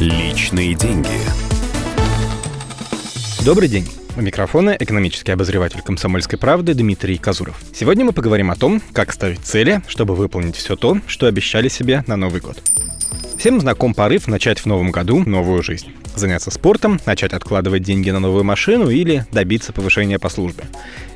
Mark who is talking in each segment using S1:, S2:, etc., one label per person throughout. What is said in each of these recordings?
S1: Личные деньги.
S2: Добрый день. У микрофона экономический обозреватель «Комсомольской правды» Дмитрий Казуров. Сегодня мы поговорим о том, как ставить цели, чтобы выполнить все то, что обещали себе на Новый год. Всем знаком порыв начать в новом году новую жизнь заняться спортом, начать откладывать деньги на новую машину или добиться повышения по службе.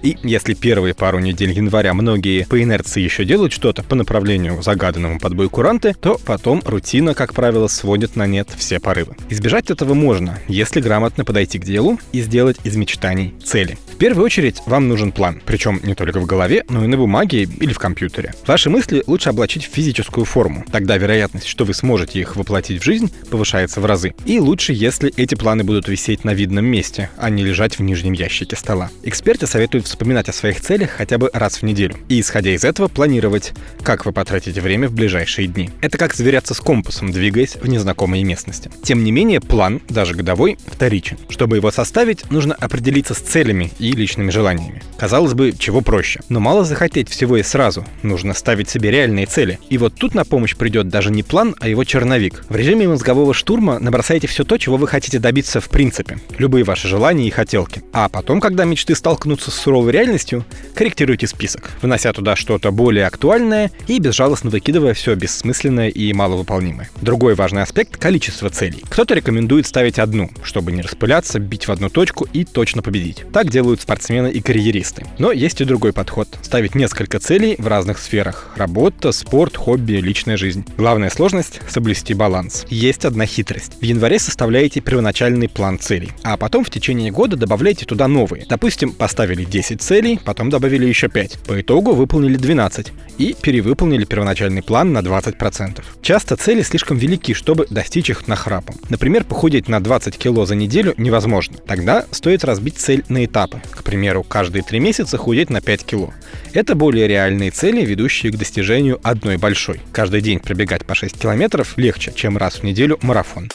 S2: И если первые пару недель января многие по инерции еще делают что-то по направлению загаданному под бой куранты, то потом рутина, как правило, сводит на нет все порывы. Избежать этого можно, если грамотно подойти к делу и сделать из мечтаний цели. В первую очередь вам нужен план, причем не только в голове, но и на бумаге или в компьютере. Ваши мысли лучше облачить в физическую форму, тогда вероятность, что вы сможете их воплотить в жизнь, повышается в разы. И лучше, если эти планы будут висеть на видном месте, а не лежать в нижнем ящике стола. Эксперты советуют вспоминать о своих целях хотя бы раз в неделю и, исходя из этого, планировать, как вы потратите время в ближайшие дни. Это как сверяться с компасом, двигаясь в незнакомой местности. Тем не менее, план, даже годовой, вторичен. Чтобы его составить, нужно определиться с целями личными желаниями. Казалось бы, чего проще. Но мало захотеть всего и сразу. Нужно ставить себе реальные цели. И вот тут на помощь придет даже не план, а его черновик. В режиме мозгового штурма набросайте все то, чего вы хотите добиться в принципе, любые ваши желания и хотелки. А потом, когда мечты столкнутся с суровой реальностью, корректируйте список, вынося туда что-то более актуальное и безжалостно выкидывая все бессмысленное и маловыполнимое. Другой важный аспект — количество целей. Кто-то рекомендует ставить одну, чтобы не распыляться, бить в одну точку и точно победить. Так делают спортсмены и карьеристы. Но есть и другой подход — ставить несколько целей в разных сферах. Работа, спорт, хобби, личная жизнь. Главная сложность — соблюсти баланс. Есть одна хитрость. В январе составляете первоначальный план целей. А потом в течение года добавляйте туда новые. Допустим, поставили 10 целей, потом добавили еще 5. По итогу выполнили 12 и перевыполнили первоначальный план на 20%. Часто цели слишком велики, чтобы достичь их нахрапом. Например, похудеть на 20 кило за неделю невозможно. Тогда стоит разбить цель на этапы. К примеру, каждые 3 месяца худеть на 5 кило. Это более реальные цели, ведущие к достижению одной большой. Каждый день пробегать по 6 километров легче, чем раз в неделю марафон.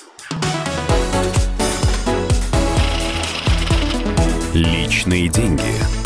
S1: Личные деньги.